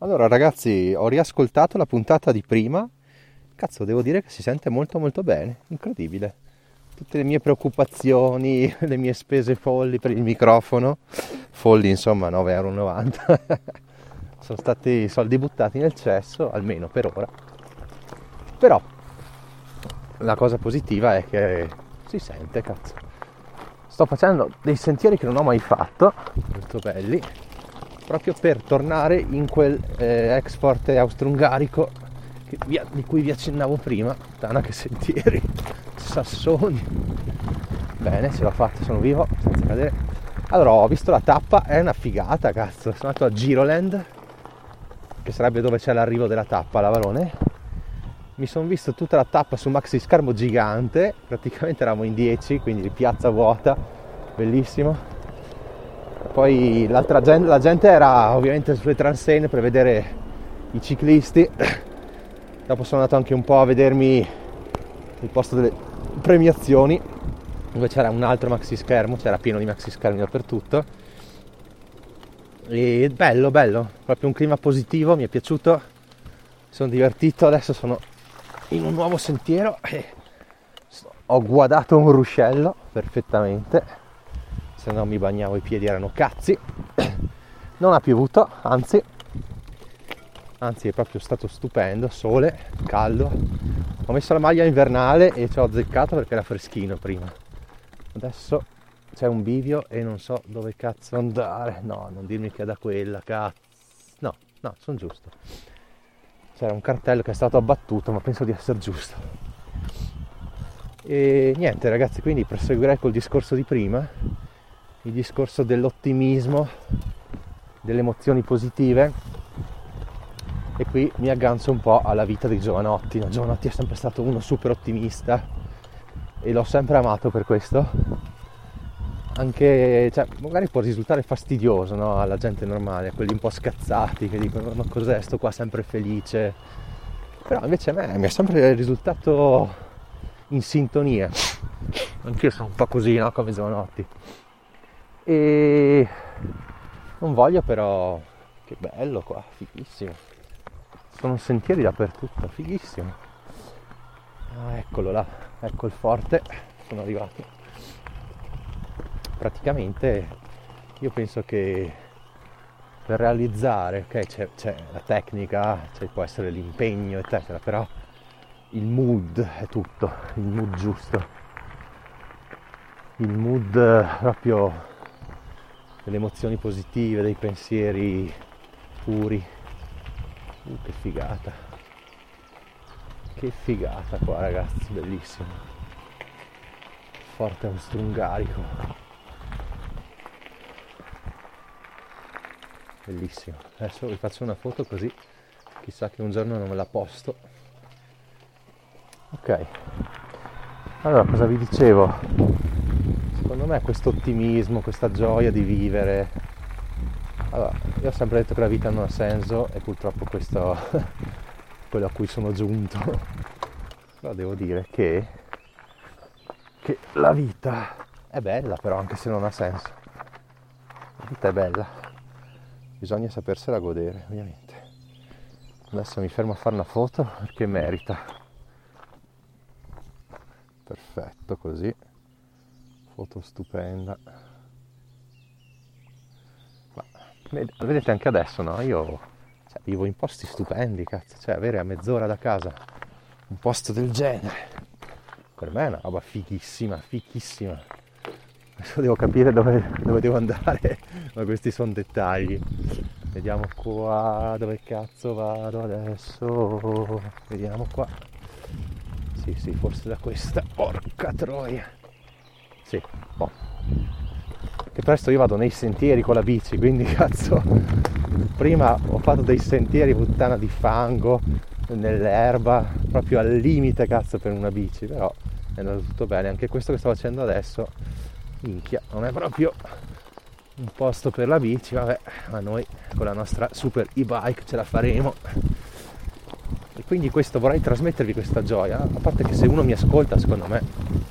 Allora ragazzi, ho riascoltato la puntata di prima. Cazzo, devo dire che si sente molto molto bene, incredibile. Tutte le mie preoccupazioni, le mie spese folli per il microfono, folli insomma 9,90 euro, sono stati soldi buttati nel cesso, almeno per ora. Però la cosa positiva è che si sente, cazzo. Sto facendo dei sentieri che non ho mai fatto, molto belli, proprio per tornare in quel eh, ex forte austro-ungarico vi, di cui vi accennavo prima, Tana che sentieri, sassoni. Bene, ce l'ho fatta, sono vivo, senza cadere. Allora, ho visto la tappa, è una figata, cazzo. Sono andato a Giroland, che sarebbe dove c'è l'arrivo della tappa, la Varone. Mi sono visto tutta la tappa su maxi schermo gigante, praticamente eravamo in 10, quindi piazza vuota, bellissimo poi gente, la gente era ovviamente sulle transenne per vedere i ciclisti. Dopo sono andato anche un po' a vedermi il posto delle premiazioni, dove c'era un altro maxi schermo, c'era pieno di maxi schermi dappertutto. E bello, bello, proprio un clima positivo, mi è piaciuto, sono divertito, adesso sono in un nuovo sentiero e ho guadato un ruscello perfettamente se no mi bagnavo i piedi erano cazzi. Non ha piovuto anzi. Anzi è proprio stato stupendo sole caldo. Ho messo la maglia invernale e ci ho azzeccato perché era freschino prima. Adesso c'è un bivio e non so dove cazzo andare. No non dirmi che è da quella cazzo. No no sono giusto. C'era un cartello che è stato abbattuto ma penso di essere giusto. E niente ragazzi quindi proseguirei col discorso di prima il discorso dell'ottimismo, delle emozioni positive e qui mi aggancio un po' alla vita di Giovanotti. No, Giovanotti è sempre stato uno super ottimista e l'ho sempre amato per questo. Anche, cioè, magari può risultare fastidioso no? alla gente normale, a quelli un po' scazzati che dicono ma cos'è sto qua sempre felice. Però invece a me mi è sempre risultato in sintonia. Anch'io sono un po' così, no? Come Giovanotti e non voglio però che bello qua fighissimo. Sono sentieri dappertutto fighissimo. Ah, eccolo là ecco il forte sono arrivato. Praticamente io penso che per realizzare ok c'è, c'è la tecnica c'è, può essere l'impegno eccetera però il mood è tutto il mood giusto. Il mood proprio delle emozioni positive, dei pensieri puri. Uh, che figata. Che figata qua ragazzi, bellissimo. Forte austro-ungarico. Bellissimo. Adesso vi faccio una foto così chissà che un giorno non me la posto. Ok. Allora, cosa vi dicevo? Secondo me questo ottimismo, questa gioia di vivere. Allora, io ho sempre detto che la vita non ha senso e purtroppo questo è quello a cui sono giunto. Però devo dire che, che la vita è bella però anche se non ha senso. La vita è bella, bisogna sapersela godere ovviamente. Adesso mi fermo a fare una foto perché merita. Perfetto così foto stupenda. Ma vedete anche adesso no? Io cioè, vivo in posti stupendi cazzo cioè avere a mezz'ora da casa un posto del genere per me è una roba fighissima fighissima adesso devo capire dove, dove devo andare ma questi sono dettagli. Vediamo qua dove cazzo vado adesso. Vediamo qua. Sì sì forse da questa porca troia sì, boh. Che presto io vado nei sentieri con la bici, quindi cazzo. Prima ho fatto dei sentieri puttana di fango, nell'erba, proprio al limite cazzo per una bici, però è andato tutto bene. Anche questo che sto facendo adesso, minchia, non è proprio un posto per la bici, vabbè, ma noi con la nostra super e-bike ce la faremo. E quindi questo vorrei trasmettervi questa gioia, a parte che se uno mi ascolta, secondo me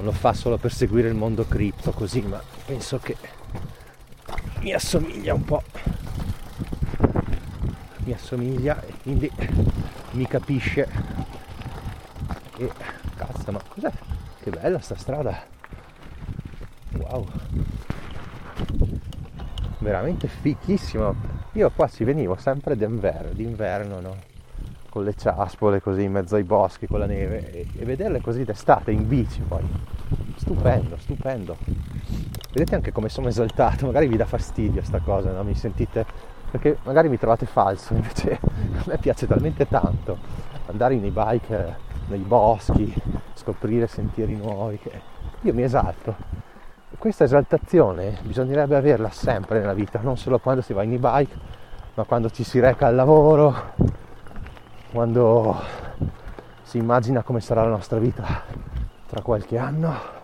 non lo fa solo per seguire il mondo cripto così, ma penso che mi assomiglia un po'. mi assomiglia e quindi mi capisce. E cazzo, ma cos'è? Che bella sta strada! Wow! Veramente fichissimo! Io qua ci venivo sempre d'inverno, d'inverno, no? Con le ciaspole così in mezzo ai boschi, con la neve e, e vederle così d'estate in bici poi. Stupendo, stupendo. Vedete anche come sono esaltato, magari vi dà fastidio sta cosa, no? Mi sentite perché magari mi trovate falso, invece a me piace talmente tanto andare nei bike, nei boschi, scoprire sentieri nuovi, che io mi esalto. Questa esaltazione bisognerebbe averla sempre nella vita, non solo quando si va in e-bike, ma quando ci si reca al lavoro, quando si immagina come sarà la nostra vita tra qualche anno.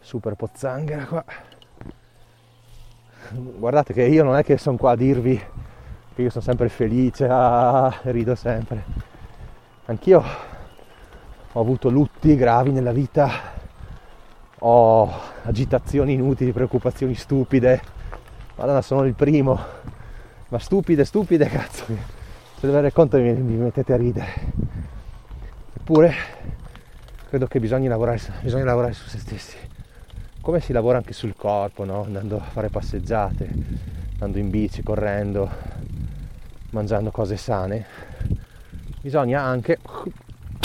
Super pozzanghera qua guardate che io non è che sono qua a dirvi che io sono sempre felice, ah, rido sempre. Anch'io ho avuto lutti gravi nella vita, ho agitazioni inutili, preoccupazioni stupide. Madonna, sono il primo. Ma stupide, stupide, cazzo. Se dovete conto mi, mi mettete a ridere. Eppure credo che bisogna lavorare, bisogna lavorare su se stessi come si lavora anche sul corpo, no? andando a fare passeggiate, andando in bici, correndo, mangiando cose sane, bisogna anche...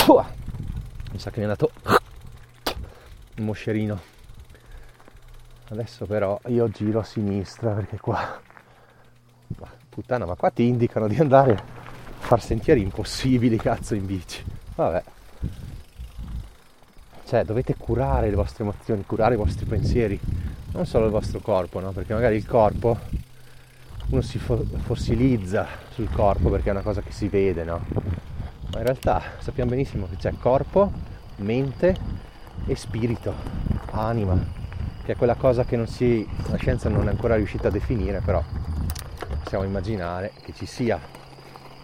Mi sa che mi è andato un moscerino. Adesso però io giro a sinistra perché qua... Puttana, ma qua ti indicano di andare far sentieri impossibili, cazzo, in bici. Vabbè. Cioè dovete curare le vostre emozioni, curare i vostri pensieri, non solo il vostro corpo, no? Perché magari il corpo, uno si fossilizza sul corpo perché è una cosa che si vede, no? Ma in realtà sappiamo benissimo che c'è corpo, mente e spirito, anima, che è quella cosa che si, la scienza non è ancora riuscita a definire, però possiamo immaginare che ci sia.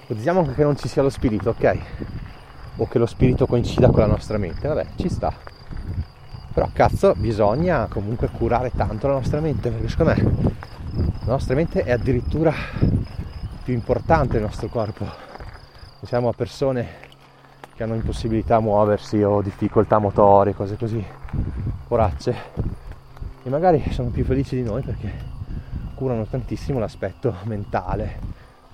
Diciamo che non ci sia lo spirito, ok? o che lo spirito coincida con la nostra mente, vabbè, ci sta. Però cazzo, bisogna comunque curare tanto la nostra mente, perché secondo me la nostra mente è addirittura più importante del nostro corpo. Pensiamo a persone che hanno impossibilità a muoversi o difficoltà motorie, cose così, poracce, e magari sono più felici di noi perché curano tantissimo l'aspetto mentale,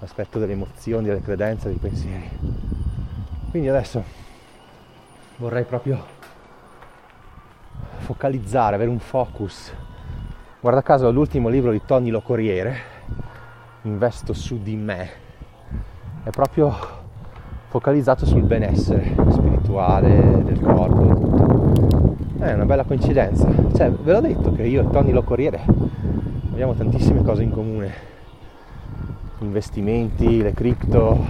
l'aspetto delle emozioni, delle credenze, dei pensieri. Quindi adesso vorrei proprio focalizzare, avere un focus. Guarda caso l'ultimo libro di Tony Lo Corriere, Investo su di me, è proprio focalizzato sul benessere spirituale del corpo. È una bella coincidenza. Cioè, ve l'ho detto che io e Tony Lo Corriere abbiamo tantissime cose in comune. Investimenti, le cripto,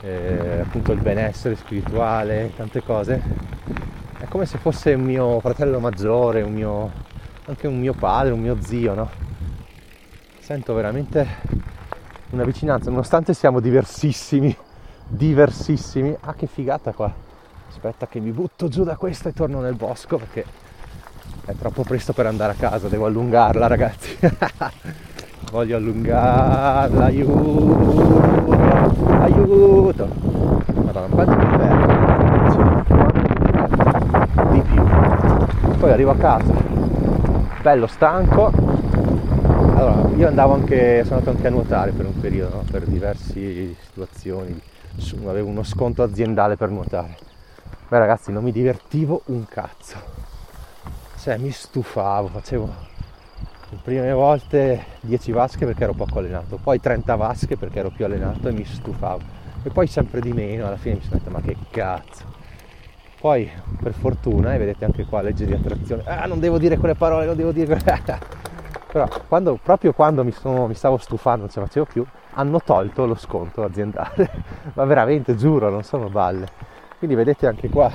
eh, appunto il benessere spirituale, tante cose. È come se fosse un mio fratello maggiore, un mio, anche un mio padre, un mio zio, no? Sento veramente una vicinanza, nonostante siamo diversissimi, diversissimi. Ah che figata qua! Aspetta che mi butto giù da questo e torno nel bosco perché è troppo presto per andare a casa, devo allungarla ragazzi. Voglio allungarla, aiuto, aiuto. Madonna, quanto è bello. Di più. Poi arrivo a casa, bello stanco. Allora, io andavo anche, sono andato anche a nuotare per un periodo, no? per diverse situazioni. Avevo uno sconto aziendale per nuotare. Beh ragazzi, non mi divertivo un cazzo. Cioè, mi stufavo, facevo le prime volte 10 vasche perché ero poco allenato, poi 30 vasche perché ero più allenato e mi stufavo. E poi sempre di meno, alla fine mi sono detto ma che cazzo. Poi per fortuna, e vedete anche qua legge di attrazione, ah non devo dire quelle parole, non devo dire quelle... Però quando, proprio quando mi, sono, mi stavo stufando, non ce la facevo più, hanno tolto lo sconto aziendale. ma veramente, giuro, non sono balle. Quindi vedete anche qua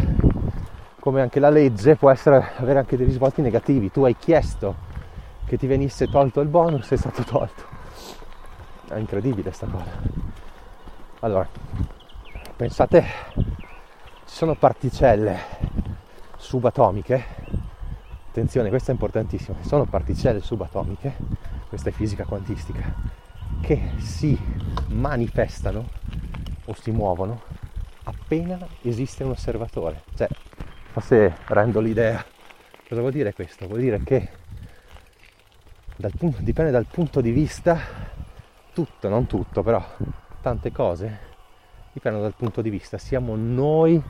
come anche la legge può essere, avere anche dei risvolti negativi. Tu hai chiesto che ti venisse tolto il bonus è stato tolto. È incredibile sta cosa. Allora, pensate, ci sono particelle subatomiche, attenzione, questo è importantissimo, ci sono particelle subatomiche, questa è fisica quantistica, che si manifestano o si muovono appena esiste un osservatore. Cioè, forse rendo l'idea. Cosa vuol dire questo? Vuol dire che dal punto, dipende dal punto di vista, tutto, non tutto, però tante cose dipendono dal punto di vista. Siamo noi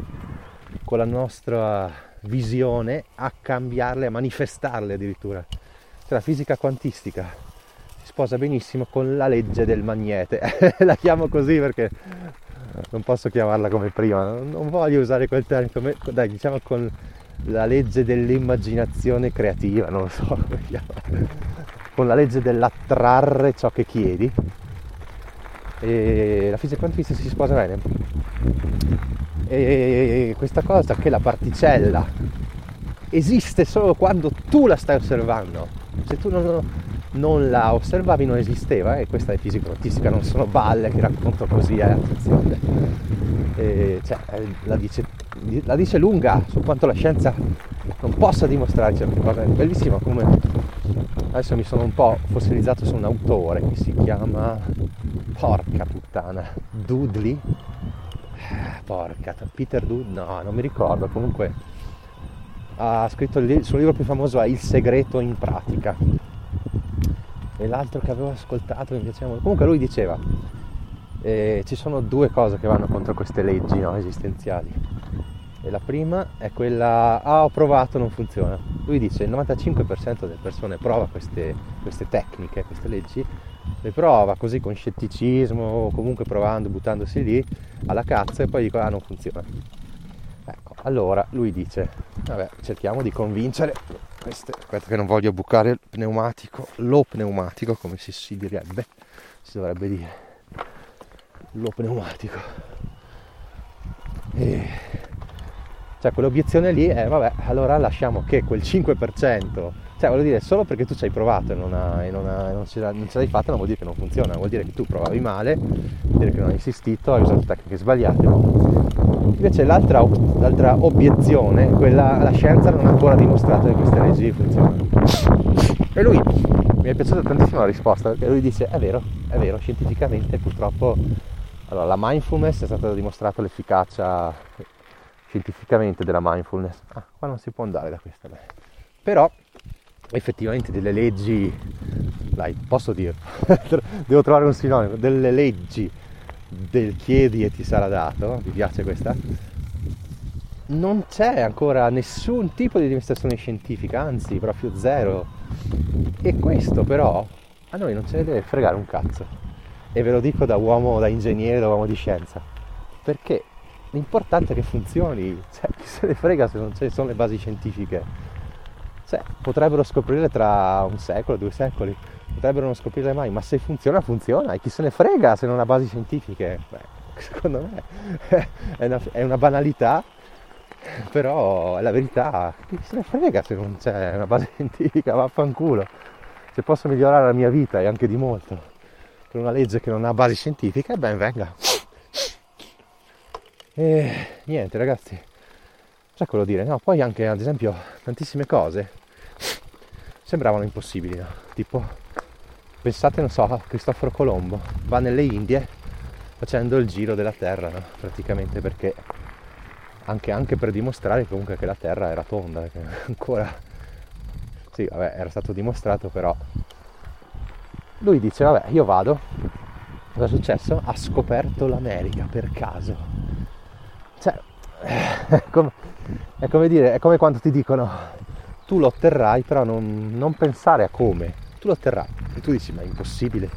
con la nostra visione a cambiarle, a manifestarle addirittura. Cioè la fisica quantistica si sposa benissimo con la legge del magnete. la chiamo così perché non posso chiamarla come prima, non voglio usare quel termine, dai, diciamo con la legge dell'immaginazione creativa, non lo so come chiamarla con la legge dell'attrarre ciò che chiedi. E la fisica quantistica si sposa bene? E questa cosa che la particella esiste solo quando tu la stai osservando. Se tu non, non la osservavi non esisteva e questa è fisica quantistica non sono balle che racconto così eh, attenzione. E, cioè, la, dice, la dice lunga su quanto la scienza non possa dimostrare certe cose è bellissimo come adesso mi sono un po' fossilizzato su un autore che si chiama porca puttana Dudley. Porca Peter Dudley no non mi ricordo comunque ha scritto il, suo libro più famoso è Il segreto in pratica. E l'altro che avevo ascoltato mi piaceva molto comunque lui diceva eh, ci sono due cose che vanno contro queste leggi no, esistenziali. E la prima è quella ah ho provato non funziona lui dice il 95% delle persone prova queste, queste tecniche queste leggi le prova così con scetticismo o comunque provando buttandosi lì alla cazzo e poi dico ah non funziona ecco allora lui dice vabbè cerchiamo di convincere queste, aspetta che non voglio bucare il pneumatico lo pneumatico come si, si direbbe si dovrebbe dire. Lo pneumatico. E cioè quell'obiezione lì è vabbè, allora lasciamo che quel 5%, cioè voglio dire, solo perché tu ci hai provato e non, ha, e non, ha, non, ce l'hai fatta non vuol dire che non funziona, vuol dire che tu provavi male, vuol dire che non hai insistito, hai usato tecniche sbagliate. Invece l'altra, l'altra obiezione, quella la scienza non ha ancora dimostrato che queste leggi funzionano. E lui mi è piaciuta tantissimo la risposta perché lui dice è vero, è vero, scientificamente purtroppo allora, la mindfulness è stata dimostrata l'efficacia scientificamente della mindfulness. Ah, qua non si può andare da questa. Beh. Però effettivamente delle leggi, dai, posso dirlo, devo trovare un sinonimo, delle leggi del chiedi e ti sarà dato, vi piace questa? Non c'è ancora nessun tipo di dimostrazione scientifica, anzi proprio zero. E questo però a noi non ce ne deve fregare un cazzo. E ve lo dico da uomo, da ingegnere, da uomo di scienza. Perché l'importante è che funzioni, cioè, chi se ne frega se non ci sono le basi scientifiche. Cioè, potrebbero scoprirle tra un secolo, due secoli, potrebbero non scoprirle mai, ma se funziona, funziona, e chi se ne frega se non ha basi scientifiche? Beh, secondo me è una, è una banalità, però è la verità, chi se ne frega se non c'è una base scientifica, vaffanculo. Se posso migliorare la mia vita e anche di molto per una legge che non ha basi scientifiche, ben venga. E niente ragazzi, cosa quello dire? No, poi anche ad esempio tantissime cose sembravano impossibili, no? Tipo, pensate, non so, a Cristoforo Colombo, va nelle Indie facendo il giro della Terra, no? praticamente perché anche, anche, per dimostrare comunque che la Terra era tonda, che ancora, sì, vabbè, era stato dimostrato, però lui dice, vabbè, io vado, cosa è successo? Ha scoperto l'America per caso cioè, è come, è come dire, è come quando ti dicono tu lo otterrai, però non, non pensare a come, tu lo otterrai. E tu dici, ma è impossibile.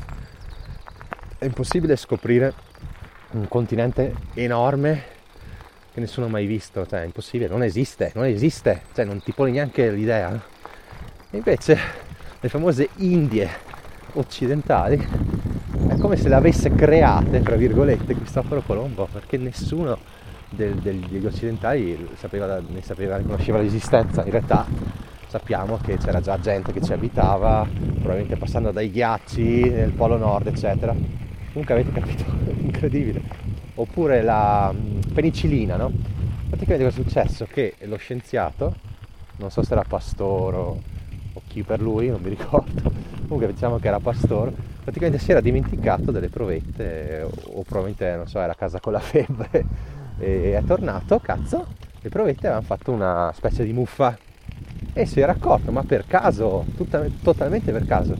È impossibile scoprire un continente enorme che nessuno ha mai visto, cioè è impossibile, non esiste, non esiste, cioè non ti pone neanche l'idea. E invece le famose Indie occidentali è come se le avesse create, tra virgolette, Cristoforo Colombo, perché nessuno del, del, degli occidentali sapeva, ne sapeva, conosceva l'esistenza, in realtà sappiamo che c'era già gente che ci abitava, probabilmente passando dai ghiacci nel Polo Nord, eccetera. Comunque avete capito, incredibile. Oppure la penicillina, no? Praticamente cosa è successo? Che lo scienziato, non so se era Pastoro o chi per lui, non mi ricordo, comunque diciamo che era Pastoro, praticamente si era dimenticato delle provette o probabilmente non so era a casa con la febbre e è tornato, cazzo, le provette avevano fatto una specie di muffa e si era accorto, ma per caso, tutta, totalmente per caso,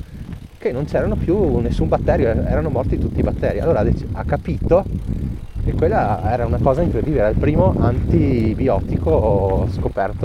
che non c'erano più nessun batterio, erano morti tutti i batteri. Allora ha capito che quella era una cosa incredibile, era il primo antibiotico scoperto